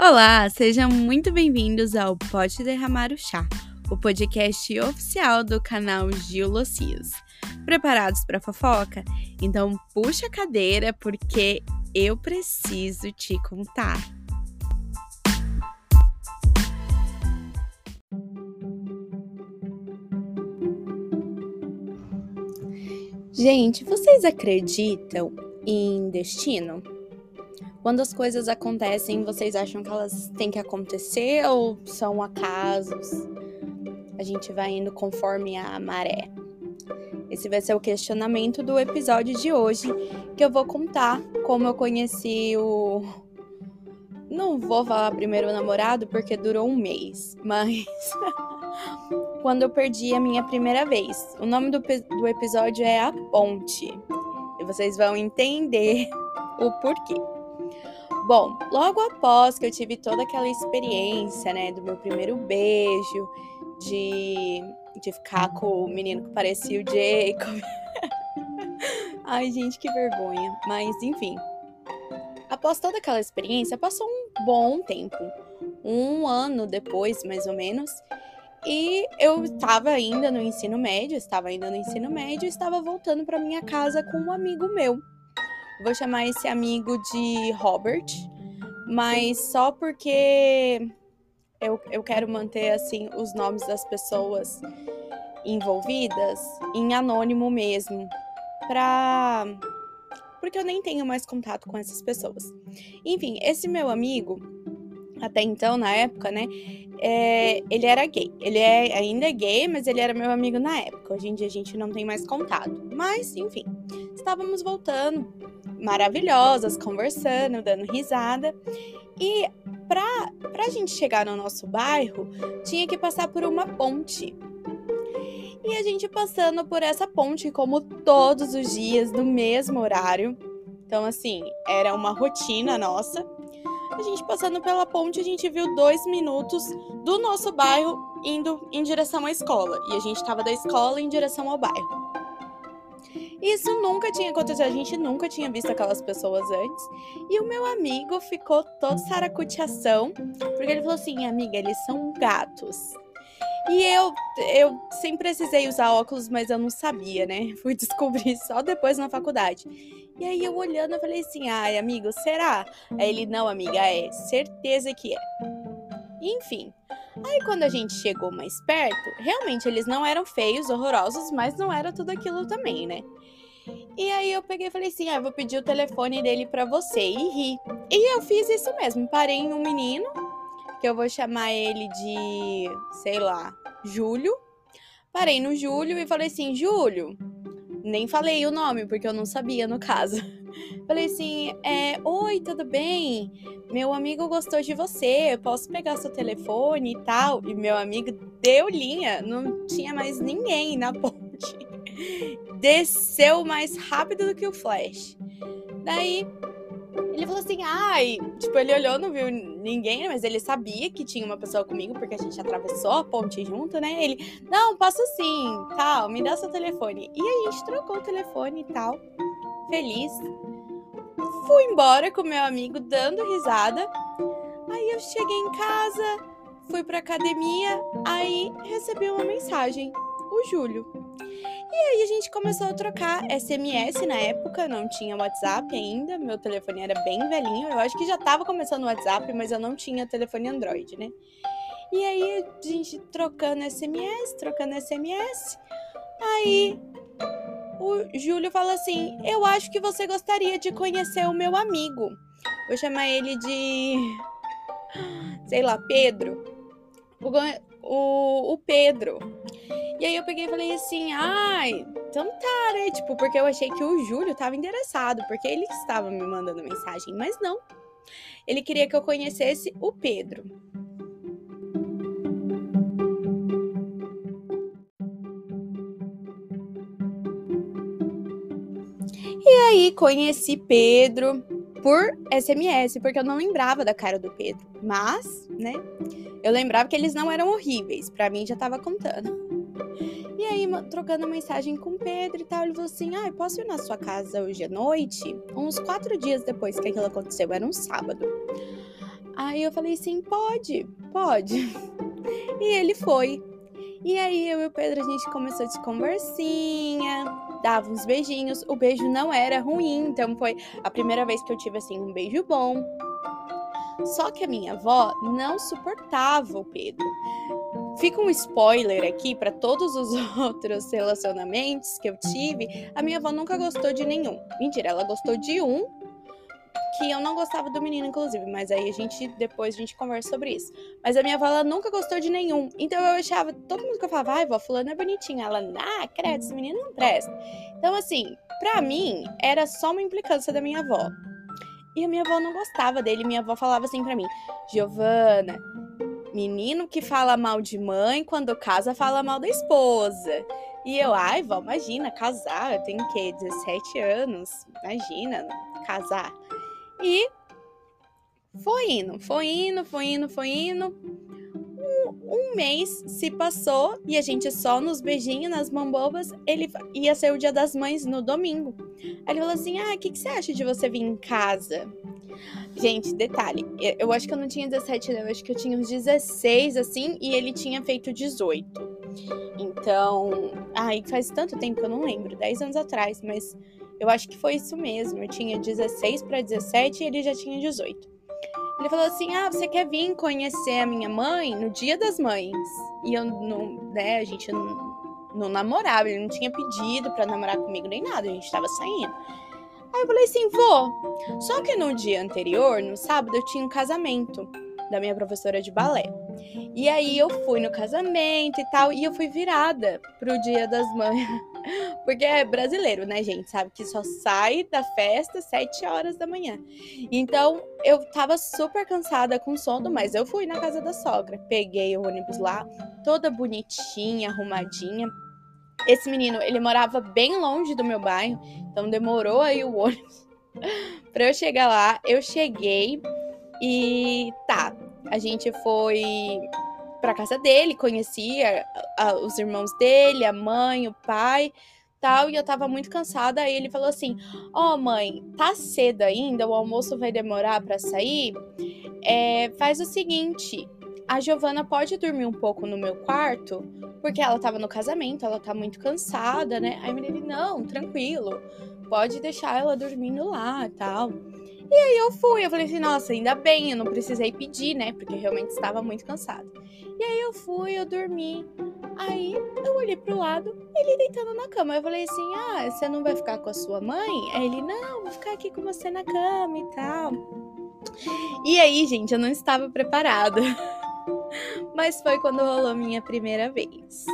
Olá, sejam muito bem-vindos ao Pode Derramar o Chá, o podcast oficial do canal Gil Locias. Preparados para fofoca? Então puxa a cadeira porque eu preciso te contar. Gente, vocês acreditam em destino? Quando as coisas acontecem, vocês acham que elas têm que acontecer ou são acasos? A gente vai indo conforme a maré. Esse vai ser o questionamento do episódio de hoje, que eu vou contar como eu conheci o. Não vou falar primeiro namorado porque durou um mês, mas. Quando eu perdi a minha primeira vez. O nome do, do episódio é A Ponte. E vocês vão entender o porquê. Bom, logo após que eu tive toda aquela experiência, né, do meu primeiro beijo, de, de ficar com o menino que parecia o Jacob. Ai, gente, que vergonha. Mas, enfim. Após toda aquela experiência, passou um bom tempo. Um ano depois, mais ou menos. E eu estava ainda no ensino médio, estava ainda no ensino médio estava voltando para minha casa com um amigo meu. Vou chamar esse amigo de Robert, mas só porque eu, eu quero manter assim os nomes das pessoas envolvidas em anônimo mesmo, pra porque eu nem tenho mais contato com essas pessoas. Enfim, esse meu amigo, até então, na época, né? É, ele era gay. Ele é, ainda é gay, mas ele era meu amigo na época. Hoje em dia a gente não tem mais contato. Mas, enfim, estávamos voltando maravilhosas, conversando, dando risada. E pra, pra gente chegar no nosso bairro, tinha que passar por uma ponte. E a gente passando por essa ponte, como todos os dias, no mesmo horário. Então, assim, era uma rotina nossa. A gente passando pela ponte, a gente viu dois minutos do nosso bairro indo em direção à escola. E a gente estava da escola em direção ao bairro. Isso nunca tinha acontecido, a gente nunca tinha visto aquelas pessoas antes. E o meu amigo ficou todo saracuteação, porque ele falou assim: amiga, eles são gatos. E eu, eu sempre precisei usar óculos, mas eu não sabia, né? Fui descobrir só depois na faculdade. E aí eu olhando, eu falei assim: ai, amigo, será? Aí ele: não, amiga, é certeza que é. Enfim, Aí quando a gente chegou mais perto, realmente eles não eram feios, horrorosos, mas não era tudo aquilo também, né? E aí eu peguei e falei assim: ah, vou pedir o telefone dele para você e ri. E eu fiz isso mesmo. Parei em um menino, que eu vou chamar ele de, sei lá, Júlio. Parei no Júlio e falei assim: Júlio. Nem falei o nome, porque eu não sabia no caso. Falei assim: é, Oi, tudo bem? Meu amigo gostou de você, eu posso pegar seu telefone e tal. E meu amigo deu linha, não tinha mais ninguém na ponte desceu mais rápido do que o Flash. Daí ele falou assim, ai, tipo, ele olhou, não viu ninguém, mas ele sabia que tinha uma pessoa comigo, porque a gente atravessou a ponte junto, né? Ele, não, passo sim, tal, me dá seu telefone. E a gente trocou o telefone e tal, feliz. Fui embora com meu amigo, dando risada. Aí eu cheguei em casa, fui pra academia, aí recebi uma mensagem, o Júlio. E aí a gente começou a trocar SMS na época, não tinha WhatsApp ainda, meu telefone era bem velhinho. Eu acho que já tava começando o WhatsApp, mas eu não tinha telefone Android, né? E aí a gente trocando SMS, trocando SMS. Aí o Júlio fala assim: Eu acho que você gostaria de conhecer o meu amigo. Vou chamar ele de. Sei lá, Pedro. O, o, o Pedro. E aí eu peguei e falei assim, ai, então tá, né? Tipo, porque eu achei que o Júlio tava interessado, porque ele estava me mandando mensagem, mas não. Ele queria que eu conhecesse o Pedro. E aí conheci Pedro por SMS, porque eu não lembrava da cara do Pedro. Mas, né? Eu lembrava que eles não eram horríveis. Para mim já tava contando. E aí, trocando mensagem com o Pedro e tal, ele falou assim: Ah, posso ir na sua casa hoje à noite? Uns quatro dias depois que aquilo aconteceu, era um sábado. Aí eu falei assim: pode, pode. E ele foi. E aí eu e o Pedro, a gente começou de conversinha, dava uns beijinhos. O beijo não era ruim, então foi a primeira vez que eu tive assim um beijo bom. Só que a minha avó não suportava o Pedro. Fica um spoiler aqui para todos os outros relacionamentos que eu tive. A minha avó nunca gostou de nenhum. Mentira, ela gostou de um que eu não gostava do menino, inclusive, mas aí a gente depois a gente conversa sobre isso. Mas a minha avó ela nunca gostou de nenhum. Então eu achava, todo mundo que eu falava, ai, vó, fulano é bonitinha. Ela, ah, credo, esse menino não presta. Então, assim, pra mim, era só uma implicância da minha avó. E a minha avó não gostava dele. Minha avó falava assim para mim: Giovana, menino que fala mal de mãe, quando casa, fala mal da esposa. E eu, ai, vó, imagina, casar, eu tenho o quê? 17 anos, imagina, casar. E foi indo, foi indo, foi indo, foi indo. Um, um, mês se passou e a gente só nos beijinhos, nas mambobas. Ele ia ser o dia das mães no domingo. Aí ele falou assim: Ah, o que, que você acha de você vir em casa? Gente, detalhe, eu acho que eu não tinha 17, eu acho que eu tinha uns 16, assim, e ele tinha feito 18. Então, ai, faz tanto tempo que eu não lembro, 10 anos atrás, mas eu acho que foi isso mesmo. Eu tinha 16 para 17 e ele já tinha 18. Ele falou assim: Ah, você quer vir conhecer a minha mãe no dia das mães? E eu não, né, a gente não, não namorava, ele não tinha pedido para namorar comigo nem nada, a gente tava saindo. Aí eu falei assim: vou. Só que no dia anterior, no sábado, eu tinha um casamento da minha professora de balé. E aí eu fui no casamento e tal, e eu fui virada pro Dia das Mães. Porque é brasileiro, né, gente? Sabe que só sai da festa sete horas da manhã. Então, eu tava super cansada com sono, mas eu fui na casa da sogra. Peguei o ônibus lá, toda bonitinha, arrumadinha. Esse menino, ele morava bem longe do meu bairro, então demorou aí o ônibus pra eu chegar lá. Eu cheguei e tá, a gente foi pra casa dele, conhecia os irmãos dele, a mãe, o pai, tal, e eu tava muito cansada. Aí ele falou assim: Ó, oh, mãe, tá cedo ainda, o almoço vai demorar para sair. É, faz o seguinte. A Giovana pode dormir um pouco no meu quarto, porque ela tava no casamento, ela tá muito cansada, né? Aí ele, não, tranquilo, pode deixar ela dormindo lá tal. E aí eu fui, eu falei assim, nossa, ainda bem, eu não precisei pedir, né? Porque realmente estava muito cansada. E aí eu fui, eu dormi. Aí eu olhei pro lado, ele deitando na cama. Eu falei assim: Ah, você não vai ficar com a sua mãe? Aí ele, não, vou ficar aqui com você na cama e tal. E aí, gente, eu não estava preparada. Mas foi quando rolou minha primeira vez.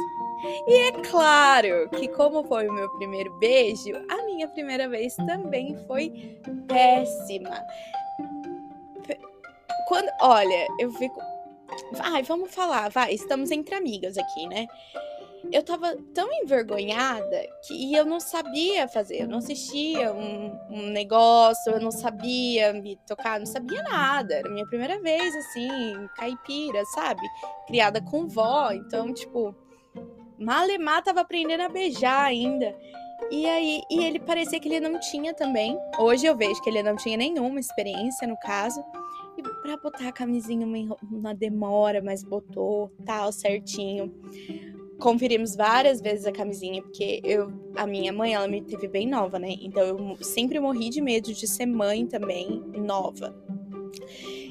E é claro que, como foi o meu primeiro beijo, a minha primeira vez também foi péssima. Quando, olha, eu fico. Vai, vamos falar, vai, estamos entre amigas aqui, né? Eu tava tão envergonhada que eu não sabia fazer, eu não assistia um, um negócio, eu não sabia me tocar, não sabia nada. Era minha primeira vez, assim, caipira, sabe? Criada com vó, então, tipo, Malemar tava aprendendo a beijar ainda. E aí, e ele parecia que ele não tinha também. Hoje eu vejo que ele não tinha nenhuma experiência no caso. E pra botar a camisinha uma, demora, mas botou tal certinho. Conferimos várias vezes a camisinha, porque eu, a minha mãe, ela me teve bem nova, né? Então eu sempre morri de medo de ser mãe também nova.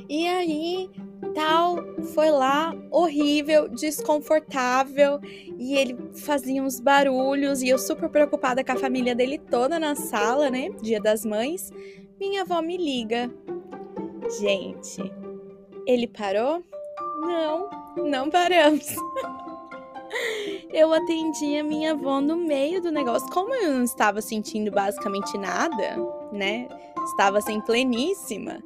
E aí, tal, foi lá, horrível, desconfortável, e ele fazia uns barulhos, e eu super preocupada com a família dele toda na sala, né? Dia das Mães. Minha avó me liga. Gente, ele parou? Não, não paramos. eu atendi a minha avó no meio do negócio. Como eu não estava sentindo basicamente nada, né? Estava assim pleníssima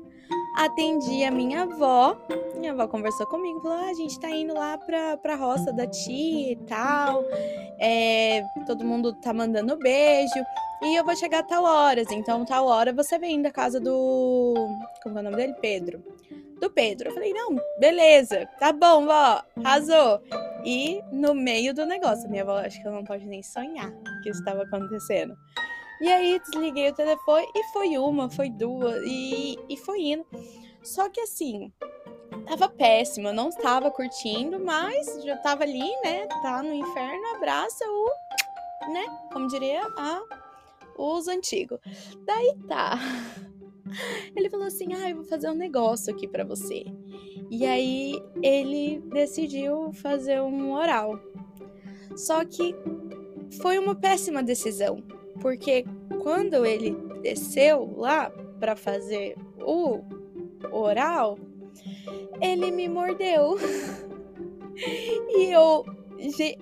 atendi a minha avó. Minha avó conversou comigo, falou: ah, a gente tá indo lá pra, pra roça da tia e tal. É, todo mundo tá mandando beijo. E eu vou chegar a tal horas. Então, tal hora você vem da casa do. Como é o nome dele? Pedro. Do Pedro. Eu falei, não, beleza, tá bom, vó, arrasou. E no meio do negócio, minha avó acho que ela não pode nem sonhar que isso estava acontecendo. E aí desliguei o telefone e foi uma, foi duas e, e foi indo. Só que assim, tava péssimo, eu não estava curtindo, mas já tava ali, né? Tá no inferno, abraça o, né? Como diria a, os antigos. Daí tá. Ele falou assim: "Ah, eu vou fazer um negócio aqui para você". E aí ele decidiu fazer um oral. Só que foi uma péssima decisão, porque quando ele desceu lá para fazer o oral, ele me mordeu. e eu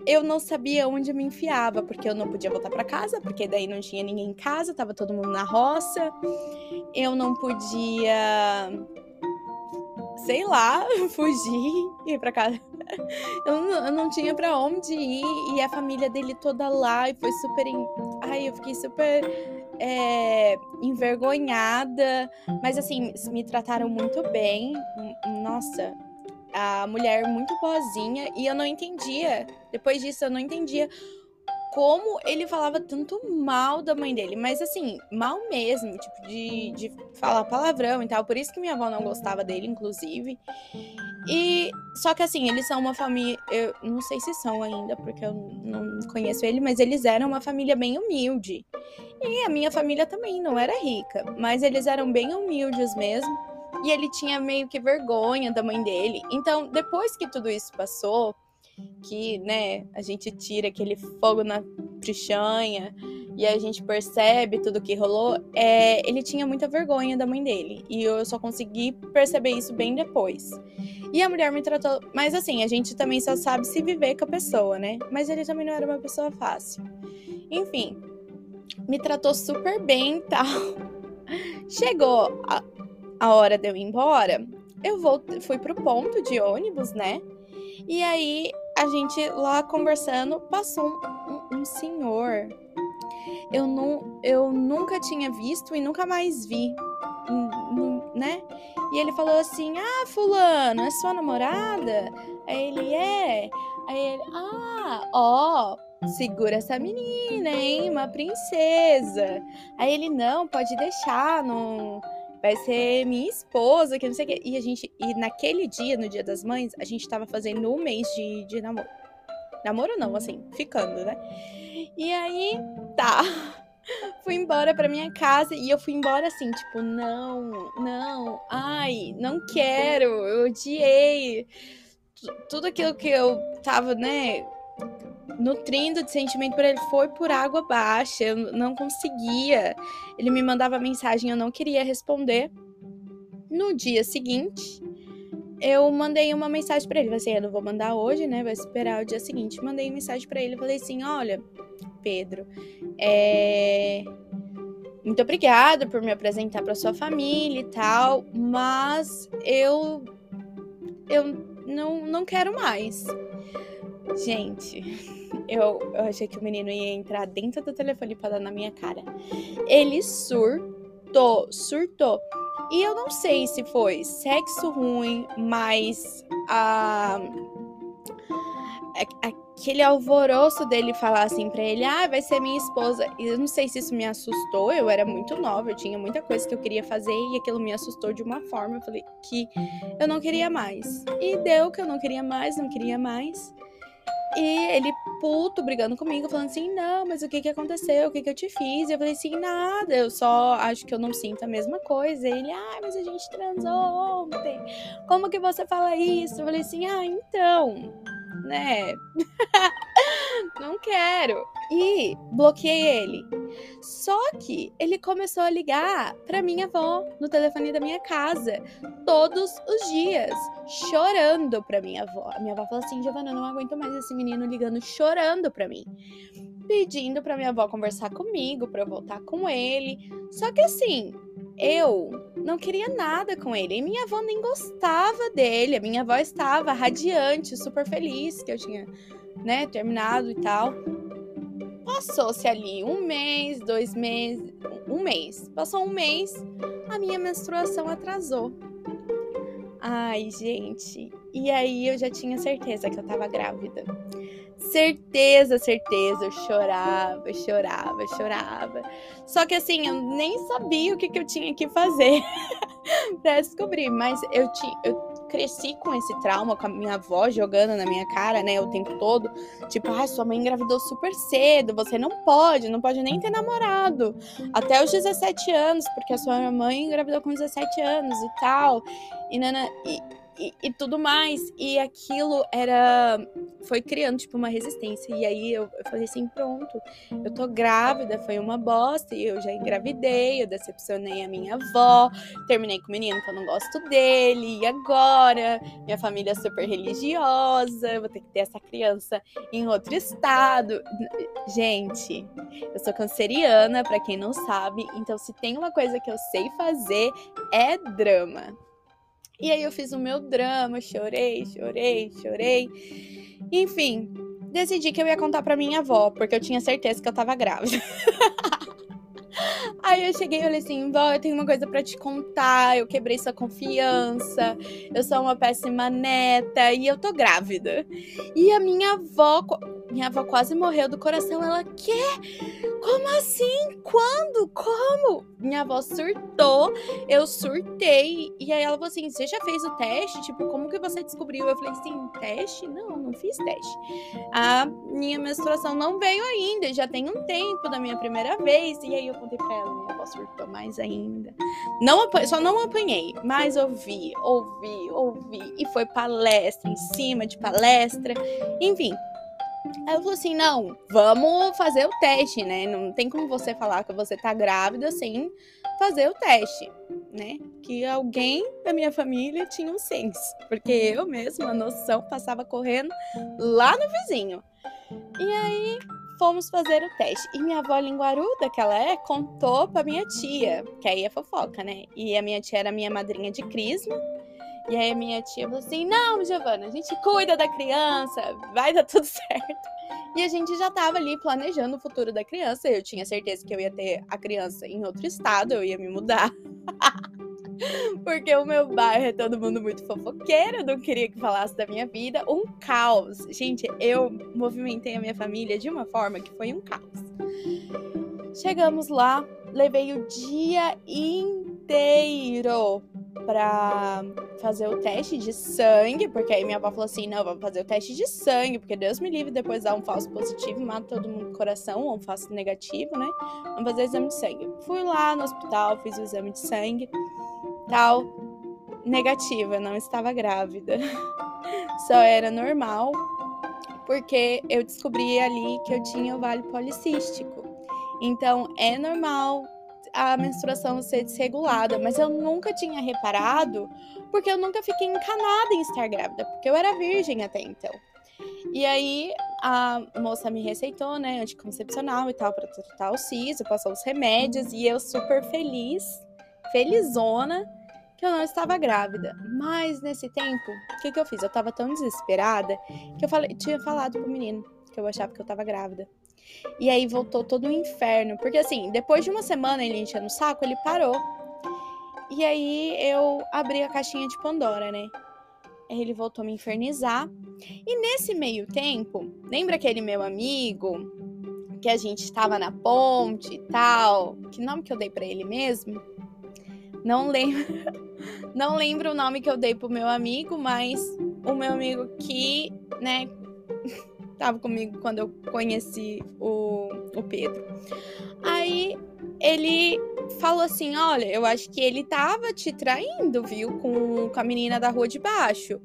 eu não sabia onde me enfiava, porque eu não podia voltar para casa, porque daí não tinha ninguém em casa, tava todo mundo na roça. Eu não podia sei lá, fugir, ir para casa. Eu não, eu não tinha para onde ir e a família dele toda lá e foi super. Ai, eu fiquei super é, envergonhada, mas assim, me trataram muito bem. Nossa, a mulher muito boazinha e eu não entendia. Depois disso, eu não entendia como ele falava tanto mal da mãe dele, mas assim, mal mesmo, tipo, de, de falar palavrão e tal. Por isso que minha avó não gostava dele, inclusive. E só que assim, eles são uma família. Eu não sei se são ainda, porque eu não conheço ele, mas eles eram uma família bem humilde. E a minha família também não era rica, mas eles eram bem humildes mesmo. E ele tinha meio que vergonha da mãe dele. Então, depois que tudo isso passou, que, né, a gente tira aquele fogo na trichanha e a gente percebe tudo que rolou, é, ele tinha muita vergonha da mãe dele. E eu só consegui perceber isso bem depois. E a mulher me tratou. Mas assim, a gente também só sabe se viver com a pessoa, né? Mas ele também não era uma pessoa fácil. Enfim, me tratou super bem e tal. Chegou a, a hora de eu ir embora. Eu vou, fui pro ponto de ônibus, né? E aí a gente lá conversando, passou um, um, um senhor. Eu, não, eu nunca tinha visto e nunca mais vi, né? E ele falou assim: Ah, Fulano, é sua namorada? Aí ele é. Aí ele, ah, ó, segura essa menina, hein? Uma princesa. Aí ele, não, pode deixar, não vai ser minha esposa, que não sei o quê. E a gente, e naquele dia, no dia das mães, a gente tava fazendo um mês de, de namoro. Namoro não, assim, ficando, né? E aí, tá. Fui embora pra minha casa e eu fui embora assim, tipo, não, não, ai, não quero, eu odiei. Tudo aquilo que eu tava, né, nutrindo de sentimento por ele foi por água baixa. Eu não conseguia. Ele me mandava mensagem, eu não queria responder. No dia seguinte, eu mandei uma mensagem para ele. Falei assim: eu não vou mandar hoje, né? Vai esperar o dia seguinte. Mandei uma mensagem para ele. Falei assim: olha, Pedro, é. Muito obrigada por me apresentar para sua família e tal, mas eu eu não, não quero mais. Gente, eu, eu achei que o menino ia entrar dentro do telefone para dar na minha cara. Ele surtou, surtou. E eu não sei se foi sexo ruim, mas a, aquele alvoroço dele falar assim pra ele, ah, vai ser minha esposa. E eu não sei se isso me assustou, eu era muito nova, eu tinha muita coisa que eu queria fazer e aquilo me assustou de uma forma. Eu falei que eu não queria mais. E deu que eu não queria mais, não queria mais. E ele puto, brigando comigo, falando assim: não, mas o que que aconteceu? O que que eu te fiz? E eu falei assim: nada, eu só acho que eu não sinto a mesma coisa. E ele, ah, mas a gente transou ontem. Como que você fala isso? Eu falei assim: ah, então né? não quero. E bloqueei ele. Só que ele começou a ligar para minha avó no telefone da minha casa todos os dias, chorando para minha avó. A minha avó falou assim: "Giovana, não aguento mais esse menino ligando chorando para mim" pedindo para minha avó conversar comigo, para eu voltar com ele. Só que assim, eu não queria nada com ele. E minha avó nem gostava dele. A minha avó estava radiante, super feliz que eu tinha, né, terminado e tal. Passou-se ali um mês, dois meses, um mês. Passou um mês, a minha menstruação atrasou. Ai, gente. E aí eu já tinha certeza que eu tava grávida. Certeza, certeza. Eu chorava, chorava, chorava. Só que assim, eu nem sabia o que, que eu tinha que fazer pra descobrir. Mas eu tinha. Eu cresci com esse trauma, com a minha avó jogando na minha cara, né, o tempo todo. Tipo, ah, sua mãe engravidou super cedo, você não pode, não pode nem ter namorado. Até os 17 anos, porque a sua mãe engravidou com 17 anos e tal. E, nana, e, e, e, tudo mais. E aquilo era. Foi criando, tipo, uma resistência. E aí eu, eu falei assim: pronto, eu tô grávida, foi uma bosta. E eu já engravidei, eu decepcionei a minha avó, terminei com o menino que eu não gosto dele. E agora? Minha família é super religiosa, eu vou ter que ter essa criança em outro estado. Gente, eu sou canceriana, para quem não sabe. Então, se tem uma coisa que eu sei fazer, é drama. E aí eu fiz o meu drama, chorei, chorei, chorei. Enfim, decidi que eu ia contar pra minha avó, porque eu tinha certeza que eu tava grávida. Aí eu cheguei e falei assim: vó, eu tenho uma coisa para te contar. Eu quebrei sua confiança. Eu sou uma péssima neta e eu tô grávida. E a minha avó, minha avó quase morreu do coração. Ela, quê? Como assim? Quando? Como? Minha avó surtou, eu surtei. E aí ela falou assim: Você já fez o teste? Tipo, como que você descobriu? Eu falei assim: Teste? Não, não fiz teste. A minha menstruação não veio ainda, já tem um tempo da minha primeira vez. E aí eu contei pra ela: Minha avó surtou mais ainda. Não, só não apanhei, mas ouvi, ouvi, ouvi. E foi palestra em cima de palestra. Enfim, Aí eu falei assim: não, vamos fazer o teste, né? Não tem como você falar que você tá grávida sem fazer o teste, né? Que alguém da minha família tinha um senso, porque eu mesma, a noção, passava correndo lá no vizinho. E aí fomos fazer o teste. E minha avó linguaruda, que ela é, contou pra minha tia, que aí é fofoca, né? E a minha tia era minha madrinha de crisma. E aí minha tia falou assim: não, Giovana, a gente cuida da criança, vai dar tudo certo. E a gente já tava ali planejando o futuro da criança. Eu tinha certeza que eu ia ter a criança em outro estado, eu ia me mudar. Porque o meu bairro é todo mundo muito fofoqueiro, eu não queria que falasse da minha vida. Um caos. Gente, eu movimentei a minha família de uma forma que foi um caos. Chegamos lá, levei o dia inteiro para fazer o teste de sangue, porque aí minha avó falou assim: não, vamos fazer o teste de sangue, porque Deus me livre depois dar um falso positivo, mata todo mundo do coração, ou um falso negativo, né? Vamos fazer o exame de sangue. Fui lá no hospital, fiz o exame de sangue, tal, negativa, não estava grávida, só era normal, porque eu descobri ali que eu tinha ovário policístico. Então é normal a menstruação ser desregulada, mas eu nunca tinha reparado porque eu nunca fiquei encanada em estar grávida, porque eu era virgem até então. E aí a moça me receitou, né, anticoncepcional e tal, para tratar o siso, passou os remédios e eu super feliz, felizona, que eu não estava grávida. Mas nesse tempo, o que, que eu fiz? Eu tava tão desesperada que eu falei, tinha falado pro menino que eu achava que eu tava grávida. E aí voltou todo o inferno. Porque assim, depois de uma semana ele enchendo o saco, ele parou. E aí eu abri a caixinha de Pandora, né? Ele voltou a me infernizar. E nesse meio tempo, lembra aquele meu amigo que a gente estava na ponte e tal? Que nome que eu dei para ele mesmo? Não lembro. Não lembro o nome que eu dei pro meu amigo, mas o meu amigo que, né, tava comigo quando eu conheci o, o Pedro. Aí ele falou assim: Olha, eu acho que ele tava te traindo, viu, com, com a menina da rua de baixo.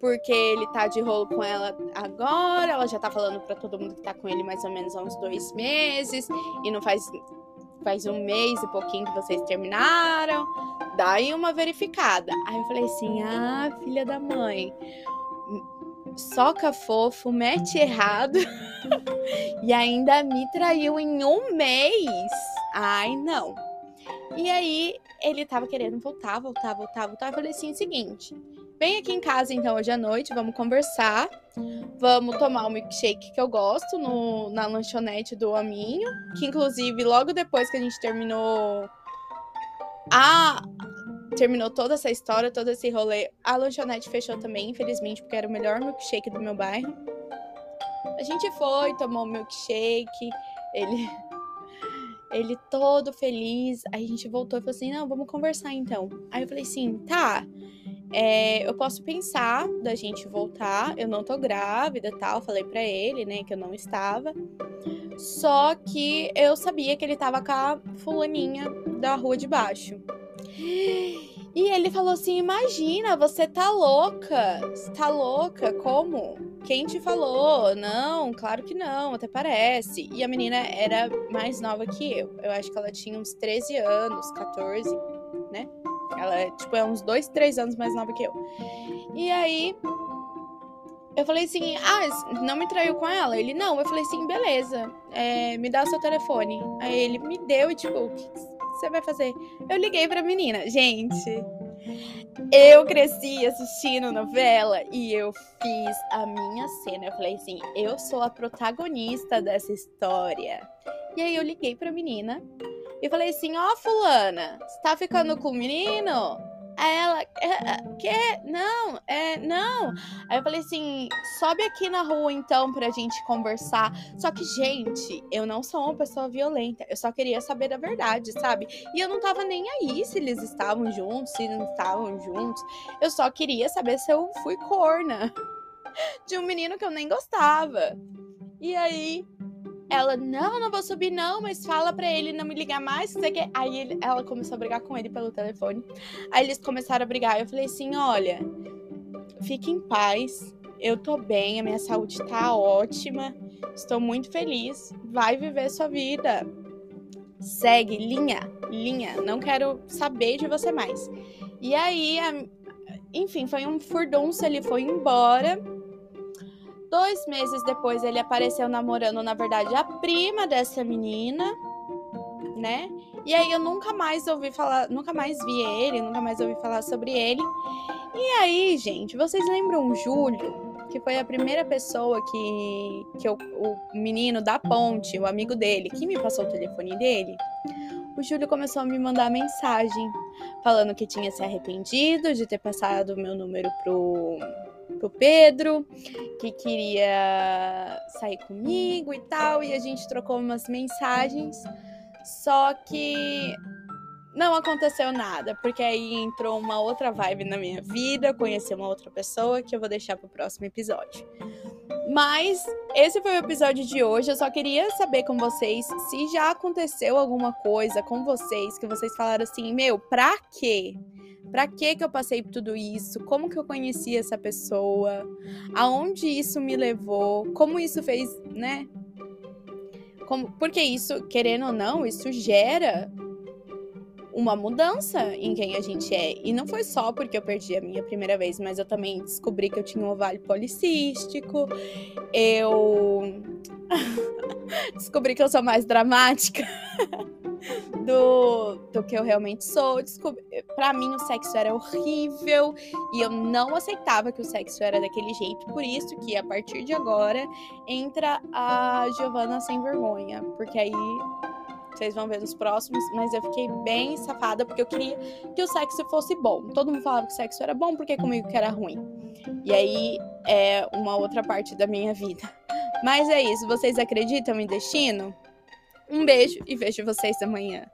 Porque ele tá de rolo com ela agora, ela já tá falando para todo mundo que tá com ele mais ou menos há uns dois meses, e não faz, faz um mês e pouquinho que vocês terminaram. Dá aí uma verificada. Aí eu falei assim: Ah, filha da mãe soca fofo, mete errado e ainda me traiu em um mês. Ai, não. E aí ele tava querendo voltar, voltar, voltar, voltar. Eu falei assim: seguinte, vem aqui em casa então hoje à noite, vamos conversar. Vamos tomar o milkshake que eu gosto no, na lanchonete do Aminho. Que inclusive, logo depois que a gente terminou a, terminou toda essa história, todo esse rolê. A lanchonete fechou também, infelizmente, porque era o melhor milkshake do meu bairro. A gente foi, tomou o milkshake, ele ele todo feliz. Aí a gente voltou e falou assim: "Não, vamos conversar então". Aí eu falei assim: "Tá. é, eu posso pensar da gente voltar. Eu não tô grávida tal. Falei para ele, né, que eu não estava. Só que eu sabia que ele tava com a fulaninha da rua de baixo. E ele falou assim: Imagina, você tá louca. Tá louca? Como? Quem te falou? Não, claro que não, até parece. E a menina era mais nova que eu. Eu acho que ela tinha uns 13 anos, 14, né? Ela, tipo, é uns 2, 3 anos mais nova que eu. E aí, eu falei assim: Ah, não me traiu com ela? Ele, não. Eu falei assim: beleza, é, me dá o seu telefone. Aí ele me deu e, tipo, você vai fazer? Eu liguei pra menina. Gente, eu cresci assistindo novela e eu fiz a minha cena. Eu falei assim: eu sou a protagonista dessa história. E aí eu liguei pra menina e falei assim: Ó, oh, Fulana, você tá ficando com o menino? Aí ela, que? Não, é, não. Aí eu falei assim, sobe aqui na rua então pra gente conversar. Só que, gente, eu não sou uma pessoa violenta. Eu só queria saber da verdade, sabe? E eu não tava nem aí se eles estavam juntos, se não estavam juntos. Eu só queria saber se eu fui corna de um menino que eu nem gostava. E aí, ela, não, não vou subir, não, mas fala pra ele não me ligar mais. Você quer? Aí ele, ela começou a brigar com ele pelo telefone. Aí eles começaram a brigar. Eu falei assim: olha, fique em paz. Eu tô bem, a minha saúde tá ótima. Estou muito feliz. Vai viver sua vida. Segue, linha, linha. Não quero saber de você mais. E aí, a... enfim, foi um furdunço. Ele foi embora. Dois meses depois ele apareceu namorando, na verdade, a prima dessa menina, né? E aí eu nunca mais ouvi falar, nunca mais vi ele, nunca mais ouvi falar sobre ele. E aí, gente, vocês lembram o Júlio? Que foi a primeira pessoa que, que eu, o menino da ponte, o amigo dele, que me passou o telefone dele. O Júlio começou a me mandar mensagem falando que tinha se arrependido de ter passado o meu número pro, pro Pedro, que queria sair comigo e tal, e a gente trocou umas mensagens. Só que não aconteceu nada, porque aí entrou uma outra vibe na minha vida, conheci uma outra pessoa que eu vou deixar pro próximo episódio. Mas esse foi o episódio de hoje. Eu só queria saber com vocês se já aconteceu alguma coisa com vocês que vocês falaram assim: "Meu, pra quê?" Para que que eu passei por tudo isso? Como que eu conheci essa pessoa? Aonde isso me levou? Como isso fez, né? Como, porque isso, querendo ou não, isso gera uma mudança em quem a gente é. E não foi só porque eu perdi a minha primeira vez, mas eu também descobri que eu tinha um ovário policístico. Eu descobri que eu sou mais dramática. do, do que eu realmente sou. Pra mim, o sexo era horrível e eu não aceitava que o sexo era daquele jeito. Por isso que, a partir de agora, entra a Giovanna sem vergonha. Porque aí vocês vão ver nos próximos, mas eu fiquei bem safada porque eu queria que o sexo fosse bom. Todo mundo falava que o sexo era bom, porque comigo que era ruim. E aí é uma outra parte da minha vida. Mas é isso, vocês acreditam em destino? Um beijo e vejo vocês amanhã.